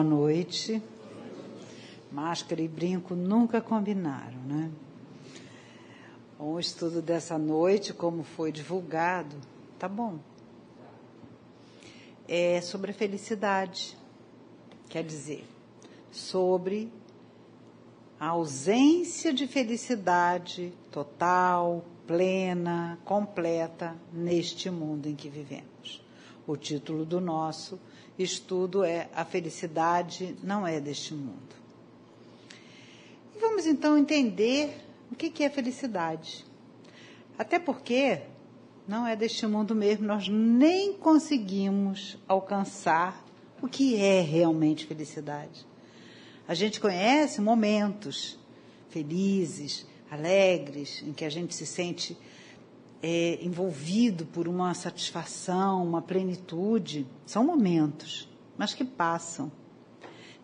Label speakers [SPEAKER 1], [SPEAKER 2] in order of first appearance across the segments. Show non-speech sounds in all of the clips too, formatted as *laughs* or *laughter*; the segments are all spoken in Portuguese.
[SPEAKER 1] Boa noite. Máscara e brinco nunca combinaram, né? O estudo dessa noite, como foi divulgado, tá bom. É sobre a felicidade. Quer dizer, sobre a ausência de felicidade total, plena, completa neste mundo em que vivemos. O título do nosso estudo é A Felicidade Não É Deste Mundo. E vamos então entender o que é felicidade. Até porque não é deste mundo mesmo, nós nem conseguimos alcançar o que é realmente felicidade. A gente conhece momentos felizes, alegres, em que a gente se sente é, envolvido por uma satisfação, uma plenitude. São momentos, mas que passam.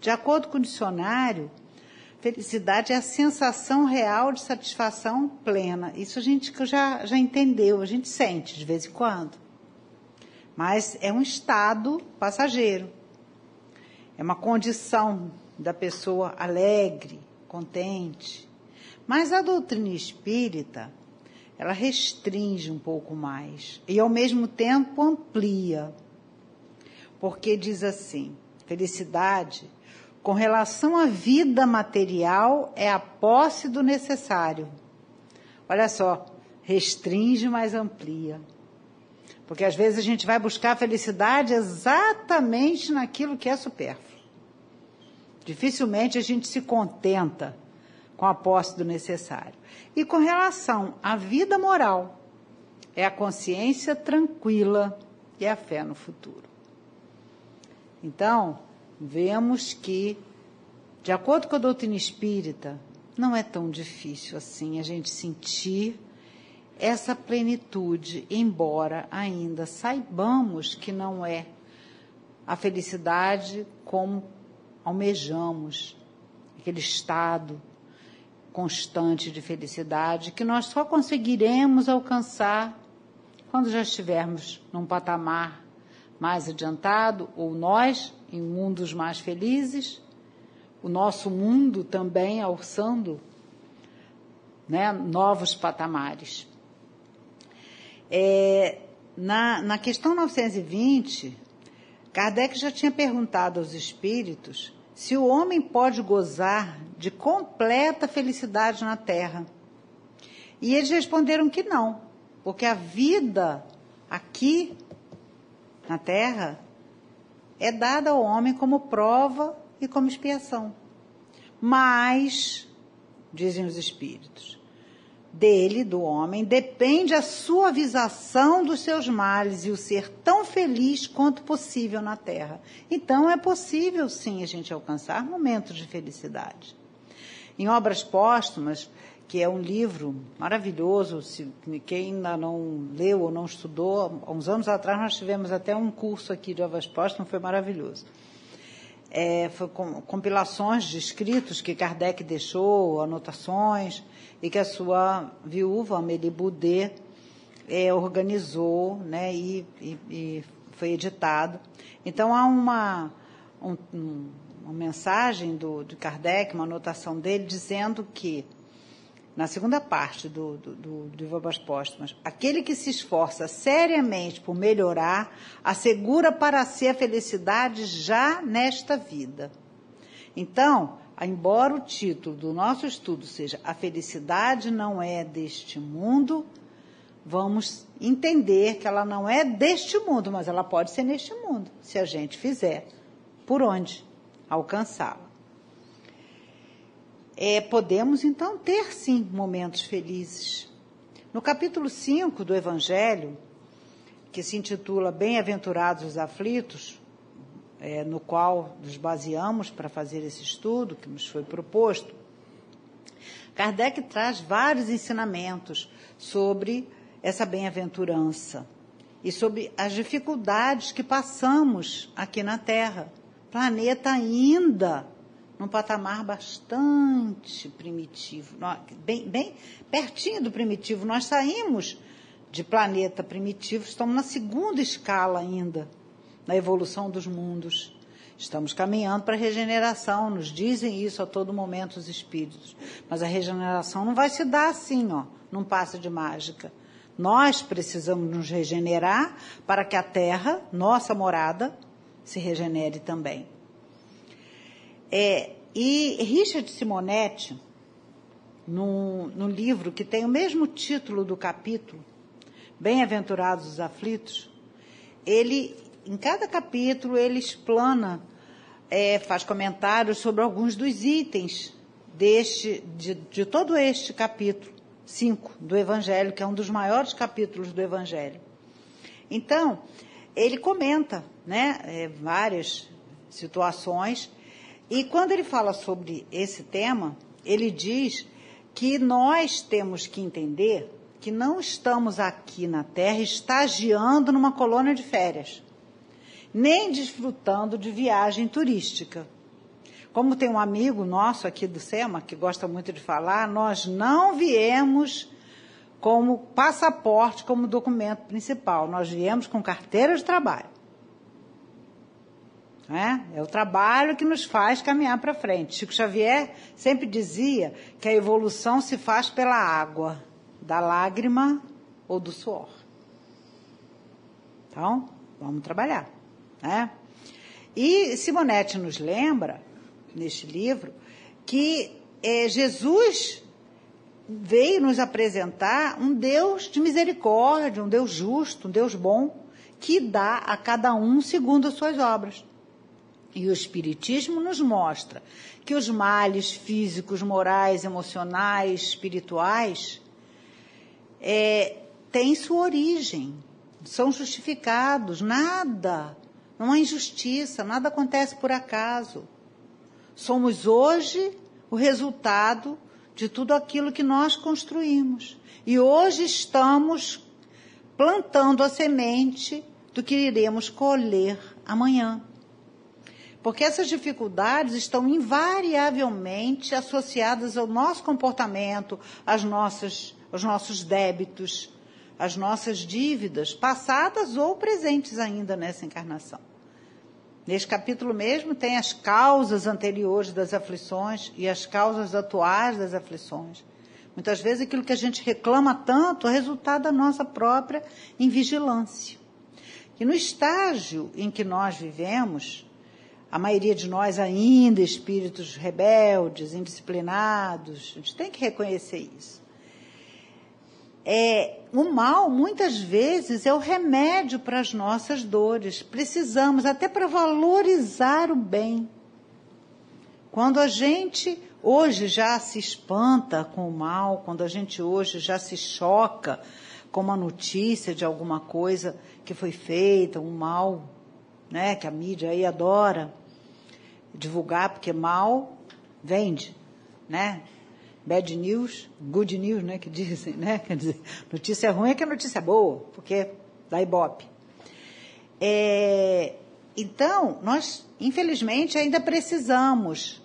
[SPEAKER 1] De acordo com o dicionário, felicidade é a sensação real de satisfação plena. Isso a gente já, já entendeu, a gente sente de vez em quando. Mas é um estado passageiro. É uma condição da pessoa alegre, contente. Mas a doutrina espírita ela restringe um pouco mais e ao mesmo tempo amplia. Porque diz assim: felicidade com relação à vida material é a posse do necessário. Olha só, restringe, mas amplia. Porque às vezes a gente vai buscar a felicidade exatamente naquilo que é supérfluo. Dificilmente a gente se contenta com a posse do necessário. E com relação à vida moral, é a consciência tranquila e a fé no futuro. Então, vemos que, de acordo com a doutrina espírita, não é tão difícil assim a gente sentir essa plenitude, embora ainda saibamos que não é a felicidade como almejamos, aquele estado constante de felicidade que nós só conseguiremos alcançar quando já estivermos num patamar mais adiantado, ou nós em mundos mais felizes, o nosso mundo também alçando né, novos patamares. É, na, na questão 920, Kardec já tinha perguntado aos espíritos se o homem pode gozar de completa felicidade na terra. E eles responderam que não, porque a vida aqui na terra é dada ao homem como prova e como expiação. Mas, dizem os espíritos, dele, do homem, depende a suavização dos seus males e o ser tão feliz quanto possível na terra. Então, é possível, sim, a gente alcançar momentos de felicidade. Em Obras Póstumas, que é um livro maravilhoso, se quem ainda não leu ou não estudou, há uns anos atrás nós tivemos até um curso aqui de Obras Póstumas, foi maravilhoso. É, foi com, compilações de escritos que Kardec deixou, anotações, e que a sua viúva, Amélie Boudet, é, organizou né, e, e, e, foi editado. Então, há uma, um, uma mensagem do, de Kardec, uma anotação dele, dizendo que, na segunda parte do, do, do, do Vivas Póstumas, aquele que se esforça seriamente por melhorar, assegura para si a felicidade já nesta vida. Então, embora o título do nosso estudo seja A Felicidade Não É Deste Mundo, vamos entender que ela não é deste mundo, mas ela pode ser neste mundo, se a gente fizer por onde alcançá-la. É, podemos então ter sim momentos felizes. No capítulo 5 do Evangelho, que se intitula Bem-aventurados os aflitos, é, no qual nos baseamos para fazer esse estudo que nos foi proposto, Kardec traz vários ensinamentos sobre essa bem-aventurança e sobre as dificuldades que passamos aqui na Terra. Planeta ainda num patamar bastante primitivo, bem, bem pertinho do primitivo. Nós saímos de planeta primitivo, estamos na segunda escala ainda na evolução dos mundos. Estamos caminhando para a regeneração, nos dizem isso a todo momento os espíritos. Mas a regeneração não vai se dar assim, ó, num passe de mágica. Nós precisamos nos regenerar para que a terra, nossa morada, se regenere também. É, e Richard Simonetti, num livro que tem o mesmo título do capítulo, Bem-aventurados os aflitos, ele, em cada capítulo, ele explana, é, faz comentários sobre alguns dos itens deste, de, de todo este capítulo 5 do Evangelho, que é um dos maiores capítulos do Evangelho. Então, ele comenta né, é, várias situações, e quando ele fala sobre esse tema, ele diz que nós temos que entender que não estamos aqui na Terra estagiando numa colônia de férias, nem desfrutando de viagem turística. Como tem um amigo nosso aqui do SEMA que gosta muito de falar, nós não viemos como passaporte, como documento principal, nós viemos com carteira de trabalho. É? é o trabalho que nos faz caminhar para frente. Chico Xavier sempre dizia que a evolução se faz pela água da lágrima ou do suor. Então, vamos trabalhar. Né? E Simonetti nos lembra, neste livro, que é, Jesus veio nos apresentar um Deus de misericórdia, um Deus justo, um Deus bom, que dá a cada um segundo as suas obras. E o Espiritismo nos mostra que os males físicos, morais, emocionais, espirituais é, têm sua origem, são justificados, nada, não há injustiça, nada acontece por acaso. Somos hoje o resultado de tudo aquilo que nós construímos. E hoje estamos plantando a semente do que iremos colher amanhã. Porque essas dificuldades estão invariavelmente associadas ao nosso comportamento, às nossas os nossos débitos, as nossas dívidas, passadas ou presentes ainda nessa encarnação. Neste capítulo mesmo tem as causas anteriores das aflições e as causas atuais das aflições. Muitas vezes aquilo que a gente reclama tanto é resultado da nossa própria invigilância. E no estágio em que nós vivemos, a maioria de nós ainda espíritos rebeldes, indisciplinados, a gente tem que reconhecer isso é, o mal, muitas vezes, é o remédio para as nossas dores. Precisamos, até para valorizar o bem. Quando a gente hoje já se espanta com o mal, quando a gente hoje já se choca com uma notícia de alguma coisa que foi feita, um mal, né, que a mídia aí adora divulgar, porque mal vende, né? Bad news, good news, né, que dizem, né? *laughs* Quer dizer, notícia ruim é que é notícia boa, porque dá ibope. É, então, nós, infelizmente, ainda precisamos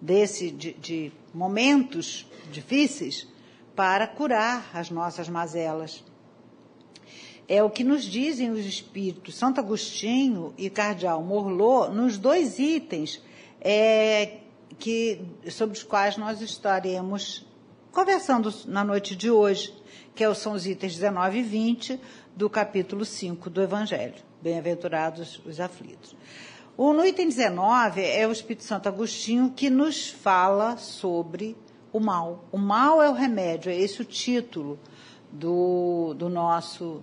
[SPEAKER 1] desse, de, de momentos difíceis para curar as nossas mazelas. É o que nos dizem os espíritos Santo Agostinho e Cardeal Morlot nos dois itens é, que, sobre os quais nós estaremos conversando na noite de hoje, que é são os itens 19 e 20 do capítulo 5 do Evangelho. Bem-aventurados os aflitos. O, no item 19 é o Espírito Santo Agostinho que nos fala sobre o mal. O mal é o remédio, é esse o título do, do nosso,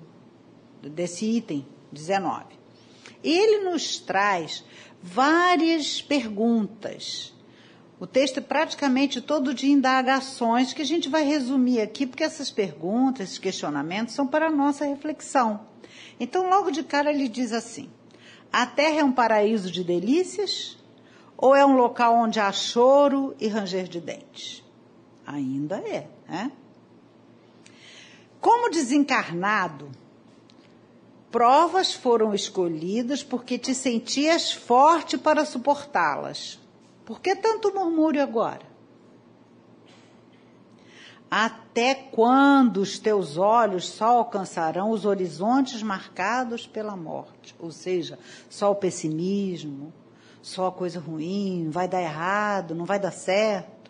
[SPEAKER 1] desse item 19. E ele nos traz várias perguntas o texto é praticamente todo de indagações que a gente vai resumir aqui, porque essas perguntas, esses questionamentos são para a nossa reflexão. Então, logo de cara, ele diz assim: a terra é um paraíso de delícias ou é um local onde há choro e ranger de dentes? Ainda é, né? Como desencarnado, provas foram escolhidas porque te sentias forte para suportá-las. Por que tanto murmúrio agora? Até quando os teus olhos só alcançarão os horizontes marcados pela morte? Ou seja, só o pessimismo, só coisa ruim, vai dar errado, não vai dar certo.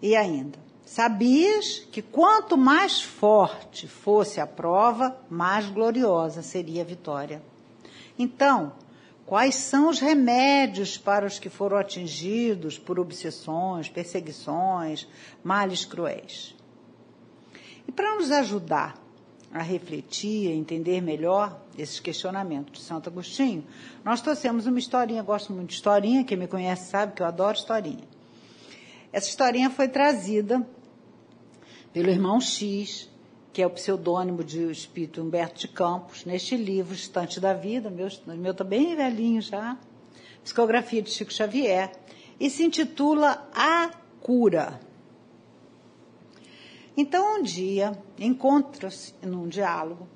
[SPEAKER 1] E ainda, sabias que quanto mais forte fosse a prova, mais gloriosa seria a vitória. Então, quais são os remédios para os que foram atingidos por obsessões, perseguições, males cruéis? E para nos ajudar a refletir, a entender melhor esses questionamentos de Santo Agostinho, nós trouxemos uma historinha, gosto muito de historinha, quem me conhece sabe que eu adoro historinha. Essa historinha foi trazida pelo irmão X, que é o pseudônimo de espírito Humberto de Campos, neste livro, Estante da Vida, meu, meu tá bem velhinho já, psicografia de Chico Xavier, e se intitula A Cura. Então, um dia, encontra-se num diálogo,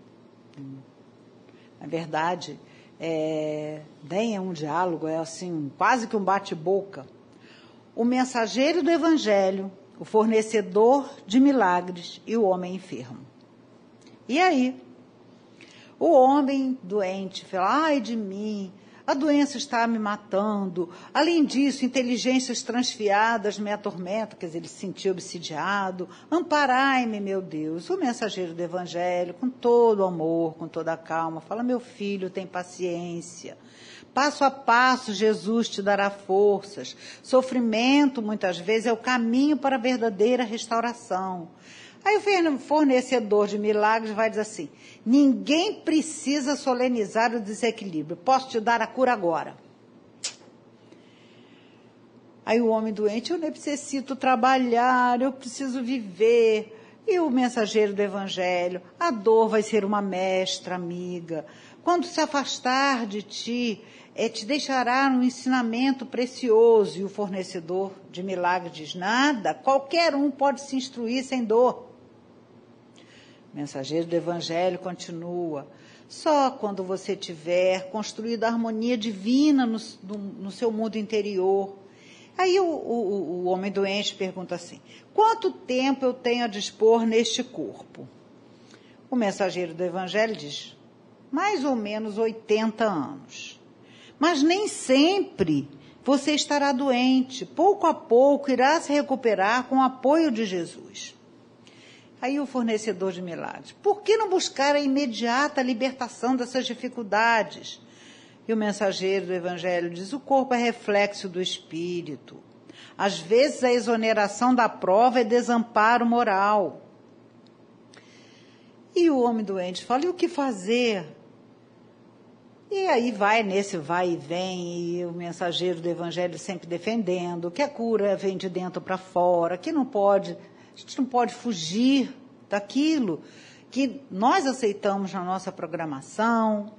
[SPEAKER 1] na verdade, é, nem é um diálogo, é assim, quase que um bate-boca, o mensageiro do Evangelho, o fornecedor de milagres e o homem enfermo. E aí? O homem doente fala, ai de mim, a doença está me matando. Além disso, inteligências transfiadas me atormentam, quer dizer, ele se sentiu obsidiado. Amparai-me, meu Deus. O mensageiro do Evangelho, com todo amor, com toda a calma, fala: Meu filho, tem paciência. Passo a passo, Jesus te dará forças. Sofrimento, muitas vezes, é o caminho para a verdadeira restauração. Aí o fornecedor de milagres vai dizer assim: ninguém precisa solenizar o desequilíbrio, posso te dar a cura agora. Aí o homem doente, eu necessito trabalhar, eu preciso viver. E o mensageiro do evangelho, a dor vai ser uma mestra amiga. Quando se afastar de ti, é, te deixará um ensinamento precioso. E o fornecedor de milagres diz: nada, qualquer um pode se instruir sem dor mensageiro do Evangelho continua. Só quando você tiver construído a harmonia divina no, no, no seu mundo interior. Aí o, o, o homem doente pergunta assim: quanto tempo eu tenho a dispor neste corpo? O mensageiro do Evangelho diz: mais ou menos 80 anos. Mas nem sempre você estará doente. Pouco a pouco irá se recuperar com o apoio de Jesus. Aí o fornecedor de milagres, por que não buscar a imediata libertação dessas dificuldades? E o mensageiro do Evangelho diz: o corpo é reflexo do espírito. Às vezes a exoneração da prova é desamparo moral. E o homem doente fala: e o que fazer? E aí vai nesse vai e vem, e o mensageiro do Evangelho sempre defendendo que a cura vem de dentro para fora, que não pode a gente não pode fugir daquilo que nós aceitamos na nossa programação.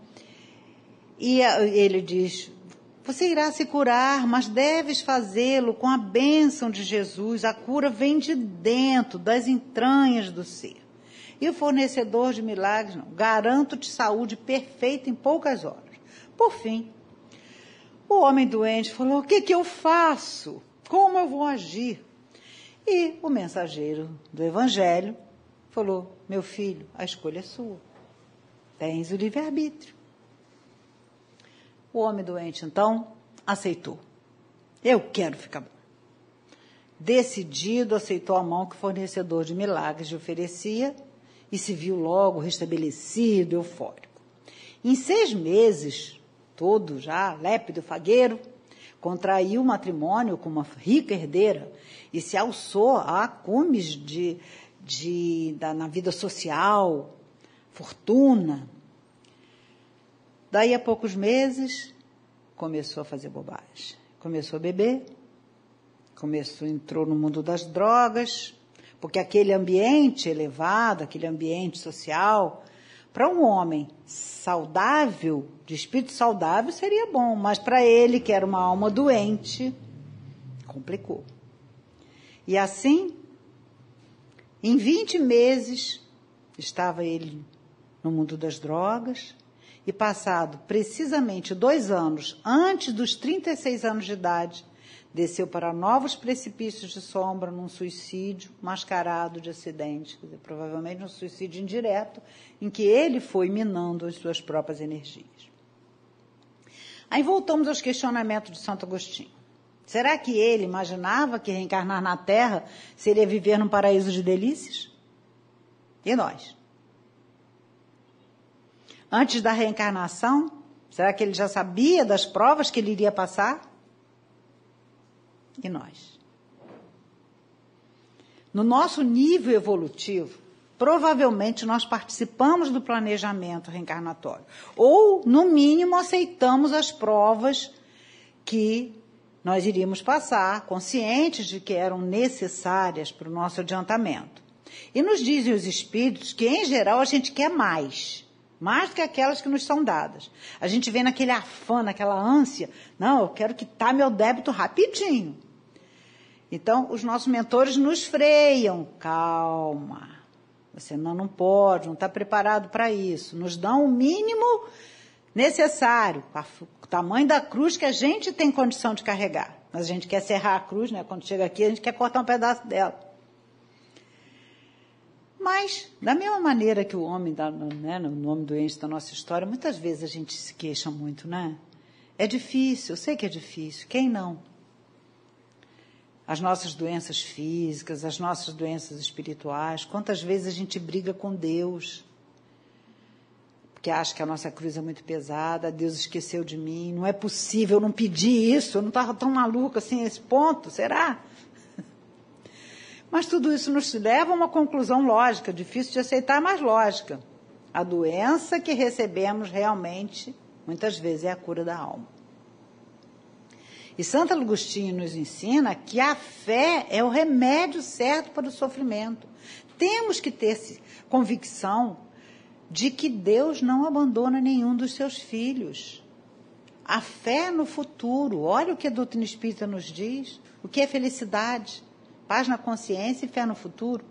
[SPEAKER 1] E ele diz: você irá se curar, mas deves fazê-lo com a bênção de Jesus. A cura vem de dentro, das entranhas do ser. E o fornecedor de milagres, não. Garanto-te saúde perfeita em poucas horas. Por fim, o homem doente falou: O que, que eu faço? Como eu vou agir? E o mensageiro do Evangelho falou: Meu filho, a escolha é sua. Tens o livre-arbítrio. O homem doente, então, aceitou. Eu quero ficar bom. Decidido, aceitou a mão que o fornecedor de milagres lhe oferecia e se viu logo restabelecido, eufórico. Em seis meses, todo já lépido, fagueiro, contraiu matrimônio com uma rica herdeira e se alçou a cumes de, de, da, na vida social, fortuna. Daí a poucos meses, começou a fazer bobagem. Começou a beber, começou, entrou no mundo das drogas, porque aquele ambiente elevado, aquele ambiente social, para um homem saudável, de espírito saudável, seria bom, mas para ele, que era uma alma doente, complicou. E assim, em 20 meses, estava ele no mundo das drogas, e passado precisamente dois anos antes dos 36 anos de idade, desceu para novos precipícios de sombra num suicídio mascarado de acidente, dizer, provavelmente um suicídio indireto, em que ele foi minando as suas próprias energias. Aí voltamos aos questionamentos de Santo Agostinho. Será que ele imaginava que reencarnar na Terra seria viver num paraíso de delícias? E nós? Antes da reencarnação, será que ele já sabia das provas que ele iria passar? E nós? No nosso nível evolutivo, provavelmente nós participamos do planejamento reencarnatório. Ou, no mínimo, aceitamos as provas que nós iríamos passar, conscientes de que eram necessárias para o nosso adiantamento. E nos dizem os espíritos que, em geral, a gente quer mais. Mais do que aquelas que nos são dadas. A gente vem naquele afã, naquela ânsia. Não, eu quero quitar meu débito rapidinho. Então, os nossos mentores nos freiam. Calma. Você não, não pode, não está preparado para isso. Nos dão o mínimo necessário, o tamanho da cruz que a gente tem condição de carregar. Mas a gente quer serrar a cruz, né? Quando chega aqui, a gente quer cortar um pedaço dela. Mas, da mesma maneira que o homem, né, no homem doente da nossa história, muitas vezes a gente se queixa muito, né? É difícil, eu sei que é difícil. Quem não? As nossas doenças físicas, as nossas doenças espirituais, quantas vezes a gente briga com Deus? Porque acha que a nossa cruz é muito pesada, Deus esqueceu de mim, não é possível, eu não pedi isso, eu não estava tão maluca assim a esse ponto, será? Mas tudo isso nos leva a uma conclusão lógica, difícil de aceitar, mas lógica. A doença que recebemos realmente, muitas vezes, é a cura da alma. E Santo Agostinho nos ensina que a fé é o remédio certo para o sofrimento. Temos que ter convicção de que Deus não abandona nenhum dos seus filhos. A fé no futuro, olha o que a doutrina espírita nos diz, o que é felicidade paz na consciência e fé no futuro.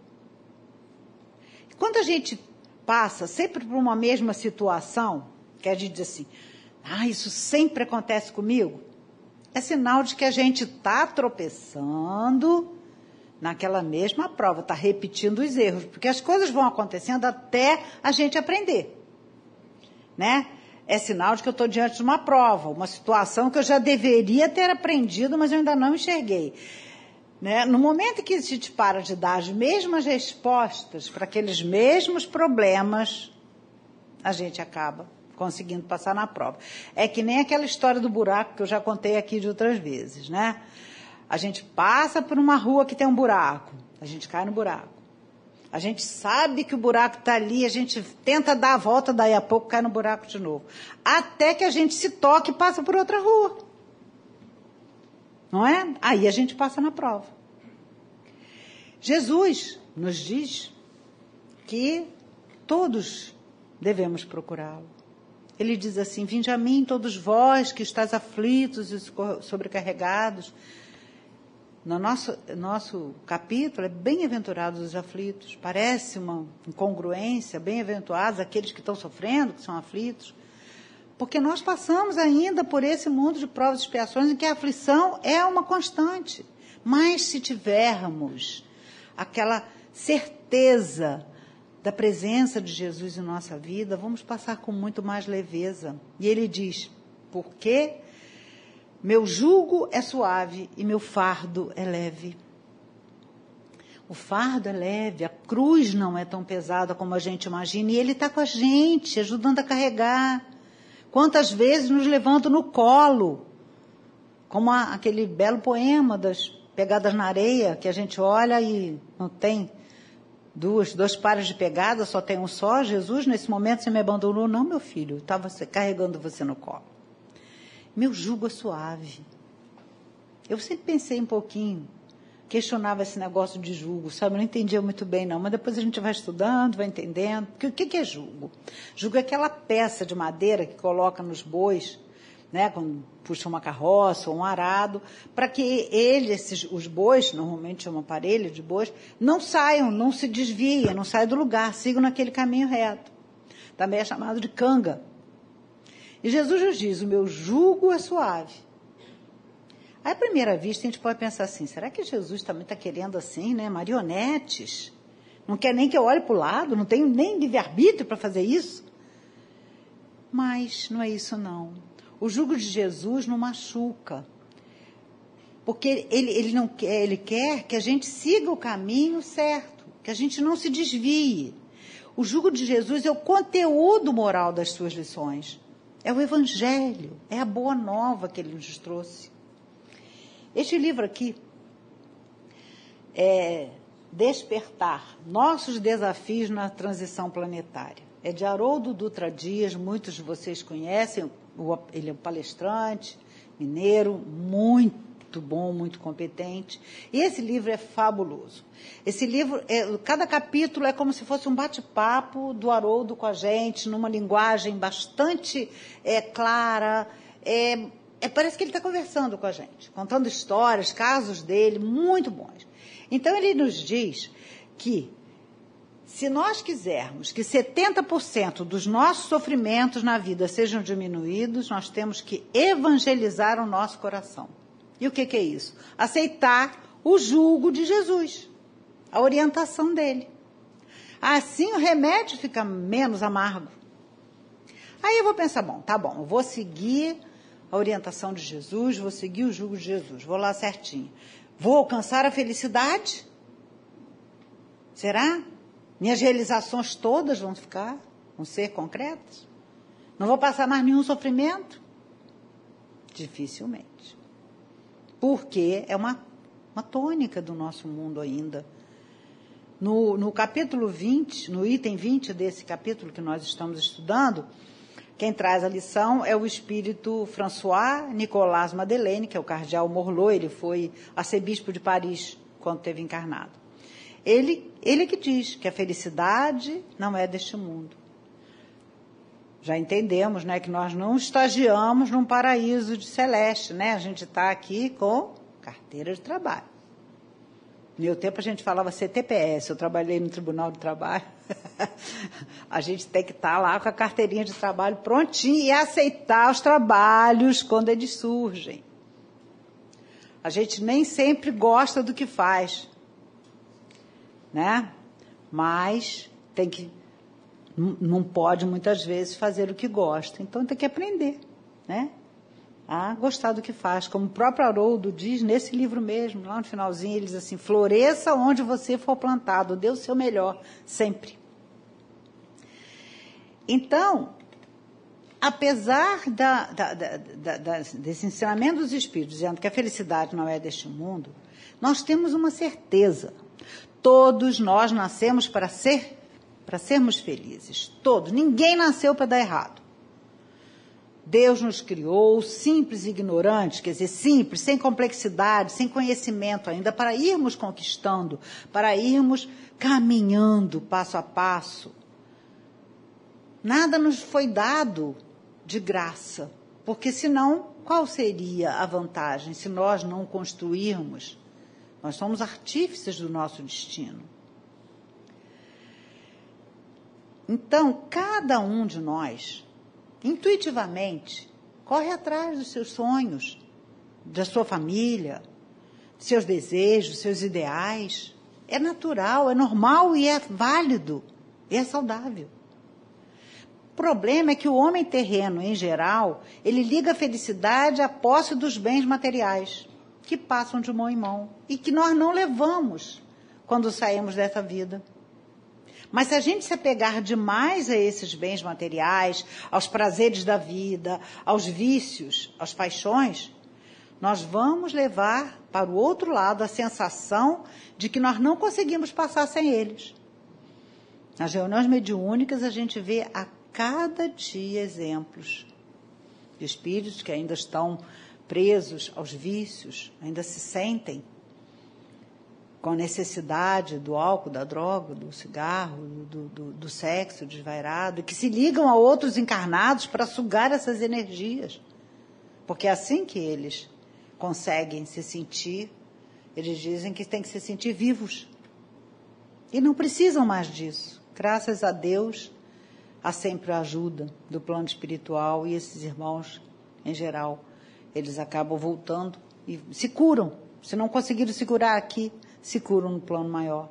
[SPEAKER 1] Quando a gente passa sempre por uma mesma situação, que a gente diz assim, ah, isso sempre acontece comigo, é sinal de que a gente está tropeçando naquela mesma prova, está repetindo os erros, porque as coisas vão acontecendo até a gente aprender, né? É sinal de que eu estou diante de uma prova, uma situação que eu já deveria ter aprendido, mas eu ainda não enxerguei. Né? No momento que a gente para de dar as mesmas respostas para aqueles mesmos problemas, a gente acaba conseguindo passar na prova. É que nem aquela história do buraco que eu já contei aqui de outras vezes, né? A gente passa por uma rua que tem um buraco, a gente cai no buraco. A gente sabe que o buraco está ali, a gente tenta dar a volta, daí a pouco cai no buraco de novo. Até que a gente se toque e passa por outra rua. Não é? Aí a gente passa na prova. Jesus nos diz que todos devemos procurá-lo. Ele diz assim: Vinde a mim, todos vós que estáis aflitos e sobrecarregados. No nosso, nosso capítulo é bem-aventurados os aflitos. Parece uma incongruência, bem-aventurados aqueles que estão sofrendo, que são aflitos. Porque nós passamos ainda por esse mundo de provas e expiações em que a aflição é uma constante. Mas se tivermos aquela certeza da presença de Jesus em nossa vida, vamos passar com muito mais leveza. E ele diz: porque meu jugo é suave e meu fardo é leve. O fardo é leve, a cruz não é tão pesada como a gente imagina, e ele está com a gente, ajudando a carregar. Quantas vezes nos levanta no colo, como a, aquele belo poema das pegadas na areia, que a gente olha e não tem duas, dois pares de pegadas, só tem um só. Jesus, nesse momento, você me abandonou. Não, meu filho, estava carregando você no colo. Meu jugo é suave. Eu sempre pensei um pouquinho, questionava esse negócio de jugo, sabe? Eu não entendia muito bem, não. Mas depois a gente vai estudando, vai entendendo. Porque o que é jugo? Jugo é aquela peça de madeira que coloca nos bois né, quando puxa uma carroça ou um arado, para que eles, esses, os bois, normalmente é uma parelha de bois, não saiam, não se desviem, não saiam do lugar, sigam naquele caminho reto. Também é chamado de canga. E Jesus nos diz: o meu jugo é suave. Aí, à primeira vista, a gente pode pensar assim: será que Jesus também está querendo assim, né? Marionetes? Não quer nem que eu olhe para o lado, não tenho nem livre-arbítrio para fazer isso? Mas não é isso, não. O jugo de Jesus não machuca. Porque ele, ele, não ele quer que a gente siga o caminho certo, que a gente não se desvie. O jugo de Jesus é o conteúdo moral das suas lições. É o Evangelho, é a boa nova que ele nos trouxe. Este livro aqui é Despertar Nossos Desafios na Transição Planetária. É de Haroldo Dutra Dias, muitos de vocês conhecem, ele é um palestrante mineiro, muito bom, muito competente. E esse livro é fabuloso. Esse livro, é, cada capítulo é como se fosse um bate-papo do Haroldo com a gente, numa linguagem bastante é, clara. É, é, parece que ele está conversando com a gente, contando histórias, casos dele, muito bons. Então ele nos diz que se nós quisermos que 70% dos nossos sofrimentos na vida sejam diminuídos, nós temos que evangelizar o nosso coração. E o que, que é isso? Aceitar o julgo de Jesus, a orientação dele. Assim o remédio fica menos amargo. Aí eu vou pensar, bom, tá bom, eu vou seguir a orientação de Jesus, vou seguir o jugo de Jesus, vou lá certinho. Vou alcançar a felicidade? Será? Minhas realizações todas vão ficar, vão ser concretas? Não vou passar mais nenhum sofrimento? Dificilmente porque é uma, uma tônica do nosso mundo ainda. No, no capítulo 20, no item 20 desse capítulo que nós estamos estudando, quem traz a lição é o espírito François Nicolas Madeleine, que é o cardeal Morlot, ele foi arcebispo de Paris quando teve encarnado. Ele, ele que diz que a felicidade não é deste mundo. Já entendemos, né, que nós não estagiamos num paraíso de celeste, né? A gente está aqui com carteira de trabalho. No meu tempo a gente falava CTPS, eu trabalhei no Tribunal de Trabalho. *laughs* a gente tem que estar tá lá com a carteirinha de trabalho prontinha e aceitar os trabalhos quando eles surgem. A gente nem sempre gosta do que faz, né? Mas tem que não pode muitas vezes fazer o que gosta. Então tem que aprender, né? A gostar do que faz. Como o próprio Haroldo diz nesse livro mesmo, lá no finalzinho, ele diz assim: floresça onde você for plantado, dê o seu melhor, sempre. Então, apesar da, da, da, desse ensinamento dos Espíritos, dizendo que a felicidade não é deste mundo, nós temos uma certeza. Todos nós nascemos para ser para sermos felizes. Todos. Ninguém nasceu para dar errado. Deus nos criou simples e ignorantes, quer dizer, simples, sem complexidade, sem conhecimento ainda, para irmos conquistando, para irmos caminhando passo a passo. Nada nos foi dado de graça, porque senão, qual seria a vantagem se nós não construirmos? Nós somos artífices do nosso destino. Então, cada um de nós, intuitivamente, corre atrás dos seus sonhos, da sua família, seus desejos, seus ideais. É natural, é normal e é válido, e é saudável. O problema é que o homem terreno, em geral, ele liga a felicidade à posse dos bens materiais, que passam de mão em mão, e que nós não levamos quando saímos dessa vida. Mas se a gente se apegar demais a esses bens materiais, aos prazeres da vida, aos vícios, às paixões, nós vamos levar para o outro lado a sensação de que nós não conseguimos passar sem eles. Nas reuniões mediúnicas, a gente vê a cada dia exemplos de espíritos que ainda estão presos aos vícios, ainda se sentem com a necessidade do álcool, da droga, do cigarro, do, do, do sexo desvairado, que se ligam a outros encarnados para sugar essas energias. Porque é assim que eles conseguem se sentir, eles dizem que têm que se sentir vivos. E não precisam mais disso. Graças a Deus, há sempre a ajuda do plano espiritual e esses irmãos, em geral, eles acabam voltando e se curam. Se não conseguiram se curar aqui, se curam no plano maior.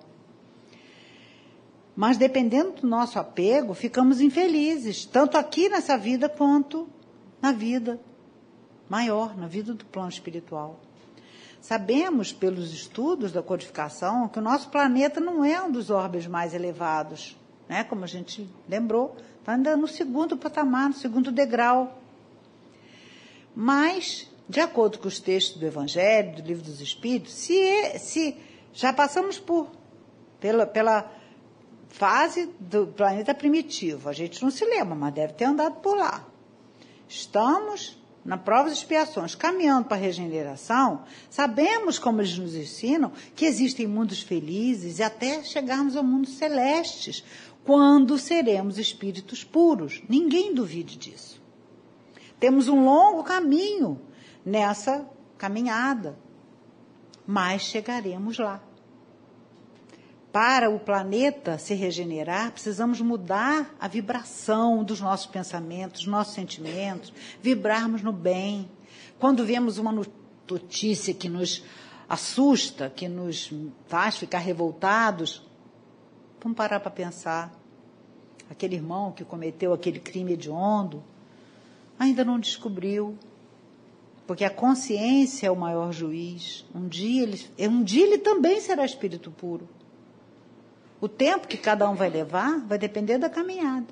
[SPEAKER 1] Mas dependendo do nosso apego, ficamos infelizes, tanto aqui nessa vida quanto na vida maior na vida do plano espiritual. Sabemos pelos estudos da codificação que o nosso planeta não é um dos orbes mais elevados, né? Como a gente lembrou, está ainda no segundo patamar, no segundo degrau. Mas, de acordo com os textos do Evangelho, do Livro dos Espíritos, se, se já passamos por pela, pela fase do planeta primitivo, a gente não se lembra, mas deve ter andado por lá. Estamos na prova de expiações, caminhando para a regeneração, sabemos, como eles nos ensinam, que existem mundos felizes e até chegarmos ao mundo celestes, quando seremos espíritos puros. Ninguém duvide disso. Temos um longo caminho nessa caminhada, mas chegaremos lá para o planeta se regenerar, precisamos mudar a vibração dos nossos pensamentos, dos nossos sentimentos, vibrarmos no bem. Quando vemos uma notícia que nos assusta, que nos faz ficar revoltados, vamos parar para pensar. Aquele irmão que cometeu aquele crime hediondo ainda não descobriu, porque a consciência é o maior juiz. Um dia ele, um dia ele também será espírito puro. O tempo que cada um vai levar vai depender da caminhada.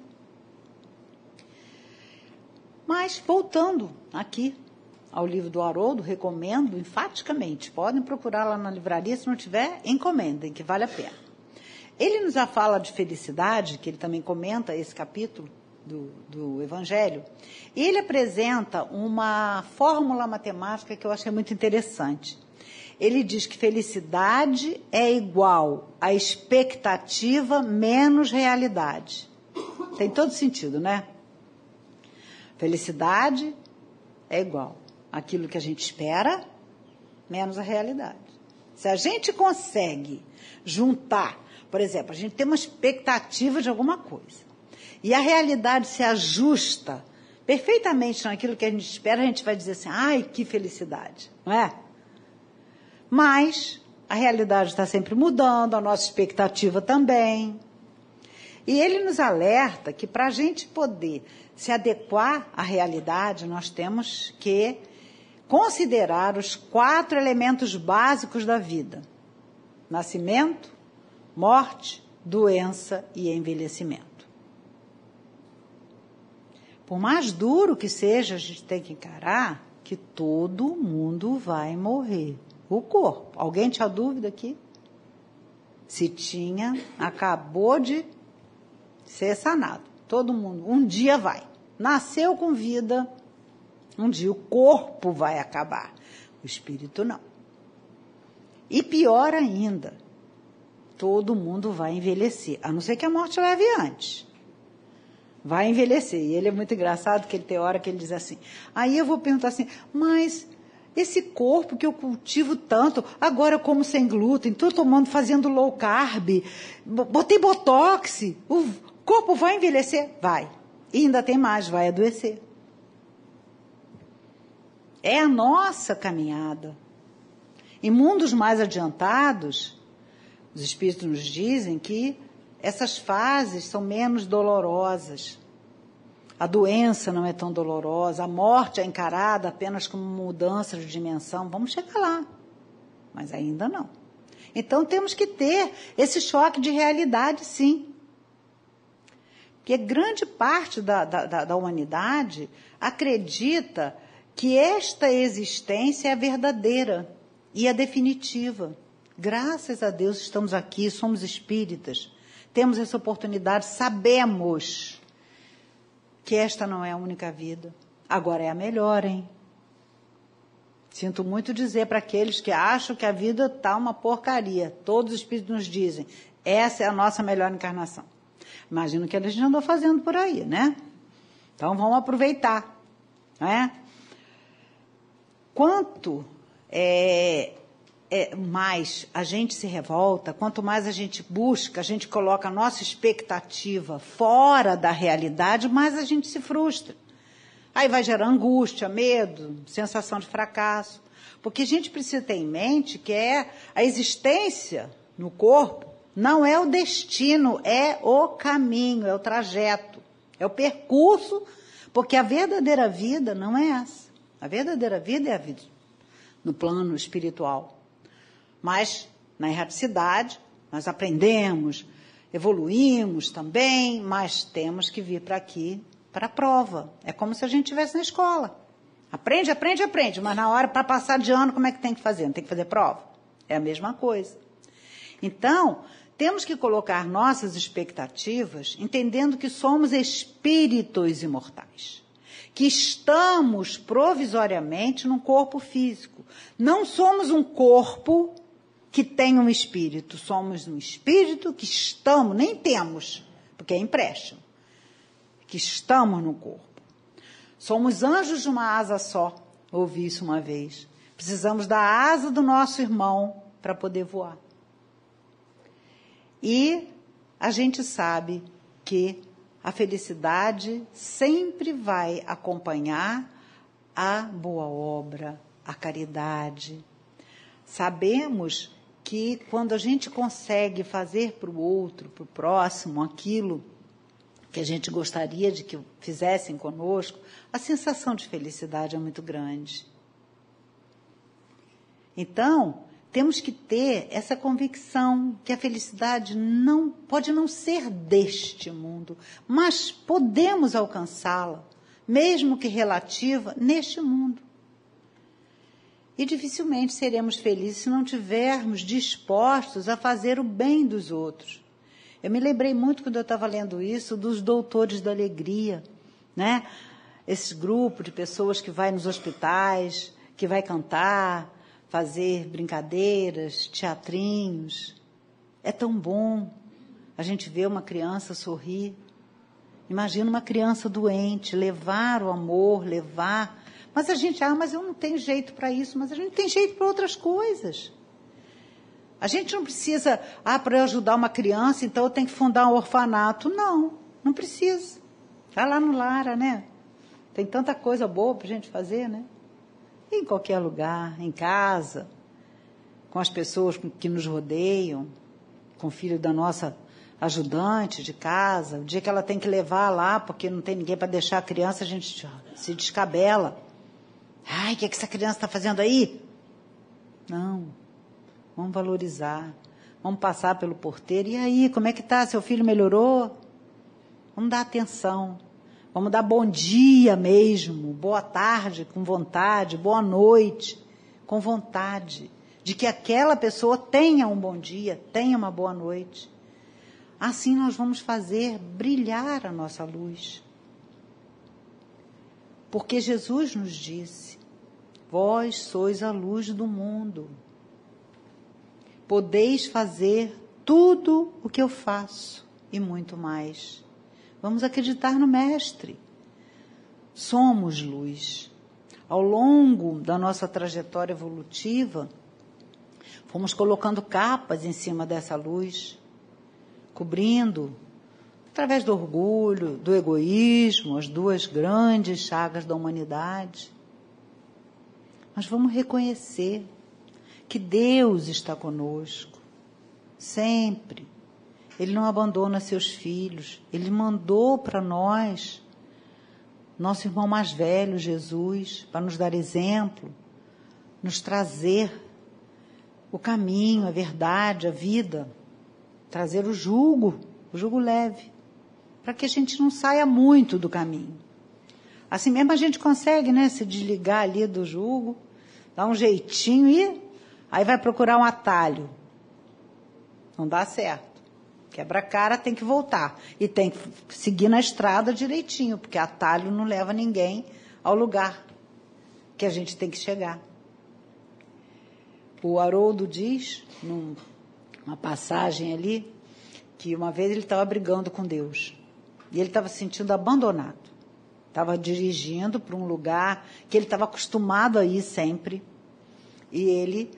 [SPEAKER 1] Mas, voltando aqui ao livro do Haroldo, recomendo enfaticamente. Podem procurar lá na livraria, se não tiver, encomendem, que vale a pena. Ele nos fala de felicidade, que ele também comenta esse capítulo do, do Evangelho, ele apresenta uma fórmula matemática que eu achei muito interessante. Ele diz que felicidade é igual a expectativa menos realidade. Tem todo sentido, né? Felicidade é igual aquilo que a gente espera menos a realidade. Se a gente consegue juntar, por exemplo, a gente tem uma expectativa de alguma coisa e a realidade se ajusta perfeitamente naquilo que a gente espera, a gente vai dizer assim: ai, que felicidade, não é? Mas a realidade está sempre mudando, a nossa expectativa também. E ele nos alerta que para a gente poder se adequar à realidade, nós temos que considerar os quatro elementos básicos da vida: nascimento, morte, doença e envelhecimento. Por mais duro que seja, a gente tem que encarar que todo mundo vai morrer o corpo. Alguém tinha dúvida aqui? Se tinha, acabou de ser sanado. Todo mundo, um dia vai. Nasceu com vida, um dia o corpo vai acabar, o espírito não. E pior ainda, todo mundo vai envelhecer, a não ser que a morte leve antes. Vai envelhecer. E ele é muito engraçado que ele tem hora que ele diz assim. Aí eu vou perguntar assim, mas esse corpo que eu cultivo tanto, agora eu como sem glúten, estou tomando, fazendo low carb, botei botox, o corpo vai envelhecer? Vai. E ainda tem mais, vai adoecer. É a nossa caminhada. Em mundos mais adiantados, os espíritos nos dizem que essas fases são menos dolorosas a doença não é tão dolorosa, a morte é encarada apenas como mudança de dimensão. Vamos chegar lá, mas ainda não. Então temos que ter esse choque de realidade, sim. Porque grande parte da, da, da humanidade acredita que esta existência é verdadeira e é definitiva. Graças a Deus estamos aqui, somos espíritas, temos essa oportunidade, sabemos que esta não é a única vida. Agora é a melhor, hein? Sinto muito dizer para aqueles que acham que a vida está uma porcaria. Todos os espíritos nos dizem, essa é a nossa melhor encarnação. Imagino que eles já andou fazendo por aí, né? Então vamos aproveitar, não é? Quanto é, é, mais a gente se revolta, quanto mais a gente busca, a gente coloca a nossa expectativa fora da realidade, mais a gente se frustra. Aí vai gerar angústia, medo, sensação de fracasso. Porque a gente precisa ter em mente que é a existência no corpo não é o destino, é o caminho, é o trajeto, é o percurso, porque a verdadeira vida não é essa. A verdadeira vida é a vida no plano espiritual. Mas na erraticidade, nós aprendemos, evoluímos também, mas temos que vir para aqui para a prova. É como se a gente estivesse na escola. Aprende, aprende, aprende, mas na hora para passar de ano, como é que tem que fazer? Não tem que fazer prova? É a mesma coisa. Então, temos que colocar nossas expectativas entendendo que somos espíritos imortais, que estamos provisoriamente num corpo físico. Não somos um corpo que tem um espírito. Somos um espírito que estamos, nem temos, porque é empréstimo, que estamos no corpo. Somos anjos de uma asa só. Ouvi isso uma vez. Precisamos da asa do nosso irmão para poder voar. E a gente sabe que a felicidade sempre vai acompanhar a boa obra, a caridade. Sabemos que quando a gente consegue fazer para o outro, para o próximo, aquilo que a gente gostaria de que fizessem conosco, a sensação de felicidade é muito grande. Então, temos que ter essa convicção que a felicidade não pode não ser deste mundo, mas podemos alcançá-la, mesmo que relativa, neste mundo. E dificilmente seremos felizes se não tivermos dispostos a fazer o bem dos outros. Eu me lembrei muito quando eu estava lendo isso dos doutores da alegria, né? Esse grupo de pessoas que vai nos hospitais, que vai cantar, fazer brincadeiras, teatrinhos. É tão bom a gente ver uma criança sorrir. Imagina uma criança doente, levar o amor, levar mas a gente, ah, mas eu não tenho jeito para isso, mas a gente tem jeito para outras coisas. A gente não precisa, ah, para ajudar uma criança, então eu tenho que fundar um orfanato. Não, não precisa. Vai lá no Lara, né? Tem tanta coisa boa para a gente fazer, né? Em qualquer lugar, em casa, com as pessoas que nos rodeiam, com o filho da nossa ajudante de casa, o dia que ela tem que levar lá, porque não tem ninguém para deixar a criança, a gente se descabela. Ai, o que, é que essa criança está fazendo aí? Não. Vamos valorizar. Vamos passar pelo porteiro. E aí, como é que tá? Seu filho melhorou? Vamos dar atenção. Vamos dar bom dia mesmo, boa tarde com vontade, boa noite com vontade, de que aquela pessoa tenha um bom dia, tenha uma boa noite. Assim nós vamos fazer brilhar a nossa luz. Porque Jesus nos disse: Vós sois a luz do mundo. Podeis fazer tudo o que eu faço e muito mais. Vamos acreditar no Mestre. Somos luz. Ao longo da nossa trajetória evolutiva, fomos colocando capas em cima dessa luz, cobrindo através do orgulho, do egoísmo, as duas grandes chagas da humanidade. Mas vamos reconhecer que Deus está conosco, sempre. Ele não abandona seus filhos, ele mandou para nós, nosso irmão mais velho, Jesus, para nos dar exemplo, nos trazer o caminho, a verdade, a vida, trazer o jugo, o jugo leve para que a gente não saia muito do caminho. Assim mesmo a gente consegue, né, se desligar ali do jugo, dar um jeitinho e aí vai procurar um atalho. Não dá certo. Quebra a cara, tem que voltar. E tem que seguir na estrada direitinho, porque atalho não leva ninguém ao lugar que a gente tem que chegar. O Haroldo diz, numa passagem ali, que uma vez ele estava brigando com Deus. E ele estava se sentindo abandonado. Estava dirigindo para um lugar que ele estava acostumado a ir sempre. E ele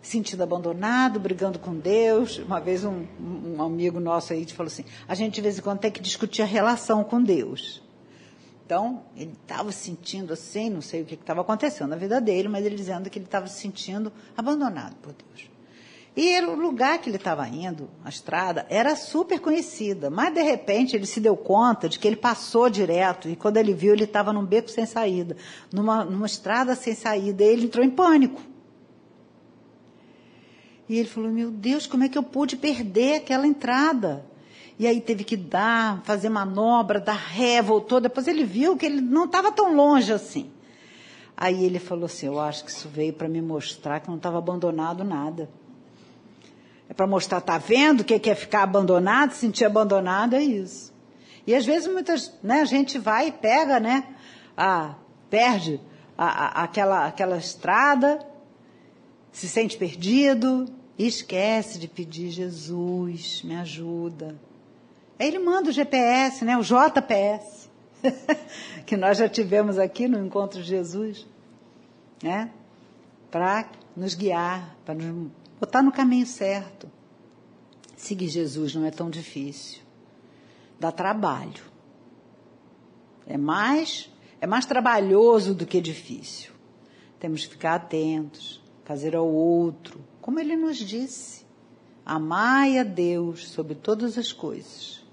[SPEAKER 1] sentindo abandonado, brigando com Deus. Uma vez um, um amigo nosso aí falou assim: a gente de vez em quando tem que discutir a relação com Deus. Então, ele estava sentindo assim, não sei o que estava acontecendo na vida dele, mas ele dizendo que ele estava se sentindo abandonado por Deus. E era o lugar que ele estava indo, a estrada, era super conhecida. Mas, de repente, ele se deu conta de que ele passou direto. E quando ele viu, ele estava num beco sem saída, numa, numa estrada sem saída. E ele entrou em pânico. E ele falou: Meu Deus, como é que eu pude perder aquela entrada? E aí teve que dar, fazer manobra, dar ré, voltou. Depois ele viu que ele não estava tão longe assim. Aí ele falou assim: Eu acho que isso veio para me mostrar que não estava abandonado nada. É para mostrar, tá vendo o que é ficar abandonado, sentir abandonado, é isso. E às vezes muitas, né, a gente vai e pega, né, a, perde a, a, aquela, aquela estrada, se sente perdido e esquece de pedir Jesus, me ajuda. Aí ele manda o GPS, né, o JPS, *laughs* que nós já tivemos aqui no Encontro de Jesus, né, para nos guiar, para nos botar no caminho certo. Seguir Jesus não é tão difícil. Dá trabalho. É mais, é mais trabalhoso do que difícil. Temos que ficar atentos, fazer ao outro, como ele nos disse. Amai a Deus sobre todas as coisas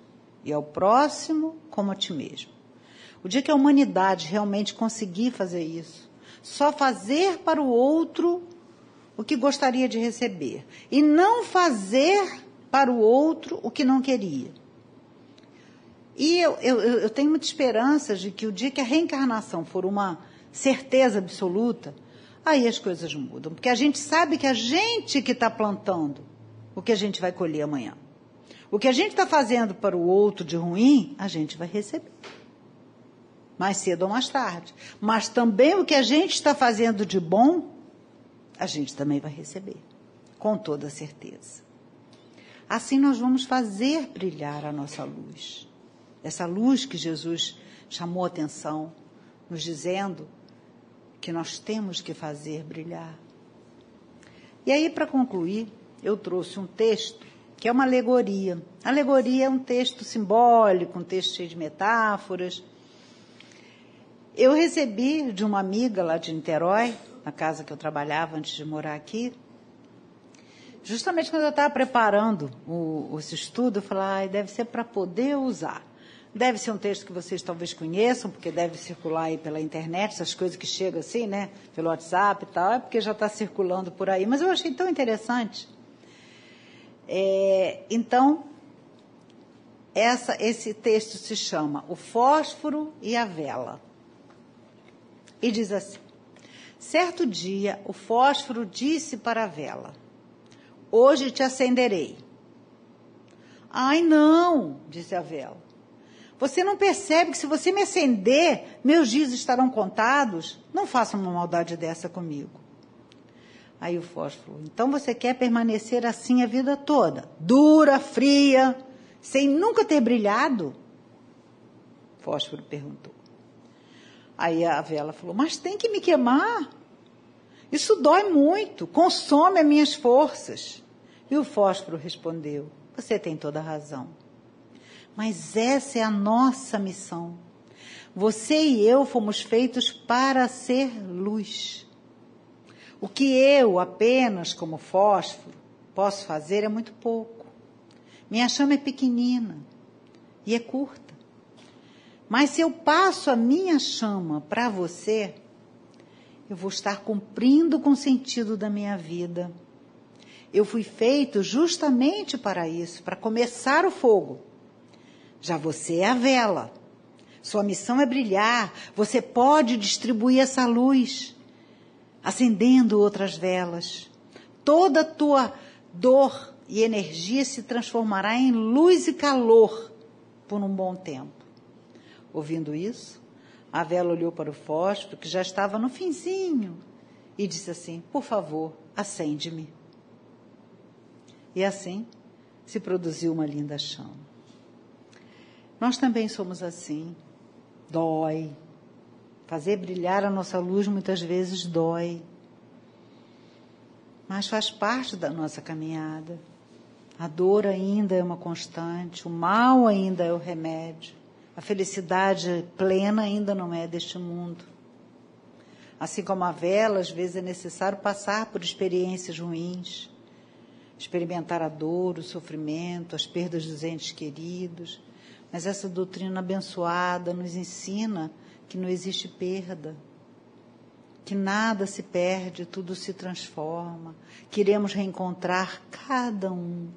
[SPEAKER 1] e ao próximo como a ti mesmo. O dia que a humanidade realmente conseguir fazer isso, só fazer para o outro o que gostaria de receber e não fazer para o outro o que não queria. E eu, eu, eu tenho muita esperança de que o dia que a reencarnação for uma certeza absoluta, aí as coisas mudam. Porque a gente sabe que a gente que está plantando o que a gente vai colher amanhã. O que a gente está fazendo para o outro de ruim, a gente vai receber. Mais cedo ou mais tarde. Mas também o que a gente está fazendo de bom, a gente também vai receber, com toda certeza. Assim nós vamos fazer brilhar a nossa luz. Essa luz que Jesus chamou atenção, nos dizendo que nós temos que fazer brilhar. E aí, para concluir, eu trouxe um texto que é uma alegoria. alegoria é um texto simbólico, um texto cheio de metáforas. Eu recebi de uma amiga lá de Niterói na casa que eu trabalhava antes de morar aqui. Justamente quando eu estava preparando o, esse estudo, eu falei, ah, deve ser para poder usar. Deve ser um texto que vocês talvez conheçam, porque deve circular aí pela internet, essas coisas que chegam assim, né? Pelo WhatsApp e tal, é porque já está circulando por aí. Mas eu achei tão interessante. É, então, essa, esse texto se chama O Fósforo e a Vela. E diz assim: Certo dia, o fósforo disse para a vela: Hoje te acenderei. Ai, não, disse a vela. Você não percebe que se você me acender, meus dias estarão contados? Não faça uma maldade dessa comigo. Aí o fósforo, então você quer permanecer assim a vida toda? Dura, fria, sem nunca ter brilhado? Fósforo perguntou. Aí a vela falou: Mas tem que me queimar. Isso dói muito, consome as minhas forças. E o fósforo respondeu: Você tem toda a razão. Mas essa é a nossa missão. Você e eu fomos feitos para ser luz. O que eu, apenas como fósforo, posso fazer é muito pouco. Minha chama é pequenina e é curta. Mas se eu passo a minha chama para você, eu vou estar cumprindo com o sentido da minha vida. Eu fui feito justamente para isso, para começar o fogo. Já você é a vela. Sua missão é brilhar. Você pode distribuir essa luz, acendendo outras velas. Toda a tua dor e energia se transformará em luz e calor por um bom tempo. Ouvindo isso, a vela olhou para o fósforo, que já estava no finzinho, e disse assim: Por favor, acende-me. E assim se produziu uma linda chama. Nós também somos assim. Dói. Fazer brilhar a nossa luz muitas vezes dói. Mas faz parte da nossa caminhada. A dor ainda é uma constante, o mal ainda é o remédio. A felicidade plena ainda não é deste mundo. Assim como a vela, às vezes é necessário passar por experiências ruins, experimentar a dor, o sofrimento, as perdas dos entes queridos. Mas essa doutrina abençoada nos ensina que não existe perda, que nada se perde, tudo se transforma. Queremos reencontrar cada um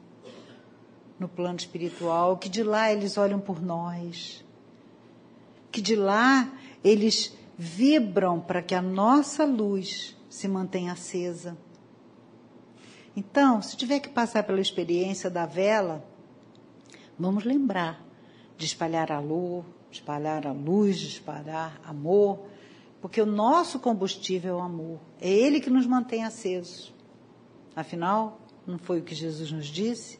[SPEAKER 1] no plano espiritual, que de lá eles olham por nós, que de lá eles vibram para que a nossa luz se mantenha acesa. Então, se tiver que passar pela experiência da vela, vamos lembrar de espalhar a luz, espalhar a luz, espalhar amor, porque o nosso combustível é o amor. É ele que nos mantém acesos. Afinal, não foi o que Jesus nos disse?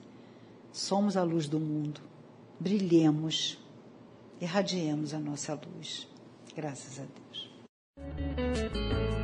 [SPEAKER 1] Somos a luz do mundo. Brilhemos, irradiemos a nossa luz. Graças a Deus.